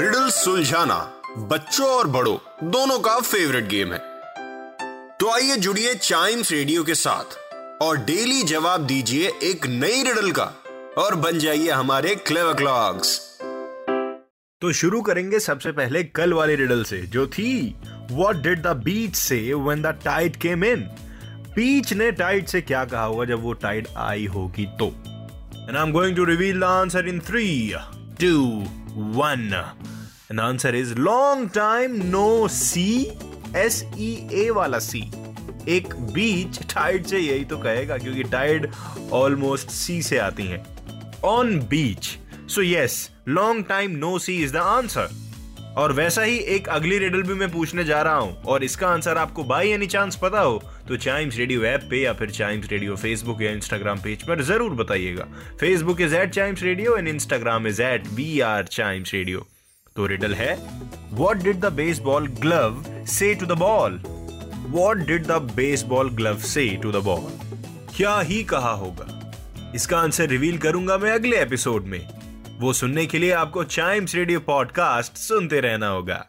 Riddle सुलझाना बच्चों और बड़ों, दोनों का फेवरेट गेम है। तो आइए जुड़िए चाइम्स रेडियो के साथ और डेली जवाब दीजिए एक नई रिडल का और बन जाइए हमारे क्लेवर क्लॉक्स तो शुरू करेंगे सबसे पहले कल वाली रिडल से, जो थी what did the beach say when the tide came in beach ने टाइड से क्या कहा होगा जब वो टाइड आई होगी तो? And I am going to reveal the answer in three two one and answer is long time no sea S E A वाला सी एक बीच टाइड से यही तो कहेगा, क्योंकि टाइड ऑलमोस्ट सी से आती हैं। On beach so yes long time no sea is the answer और वैसा ही एक अगली रिडल भी मैं पूछने जा रहा हूँ, और इसका आंसर आपको बाई एनी चांस पता हो तो चाइम्स रेडियो ऐप पे या फिर चाइम्स रेडियो फेसबुक या इंस्टाग्राम पेज पर ज़रूर बताइएगा। Facebook is at Chimes radio and Instagram is at we are Chimes radio तो रिडल है what did the baseball glove say to the ball what did the baseball glove say to the ball क्या ही कहा होगा? इसका answer reveal करूँगा मैं अगले एपिसोड में। वो सुनने के लिए आपको चाइम्स रेडियो पॉडकास्ट सुनते रहना होगा।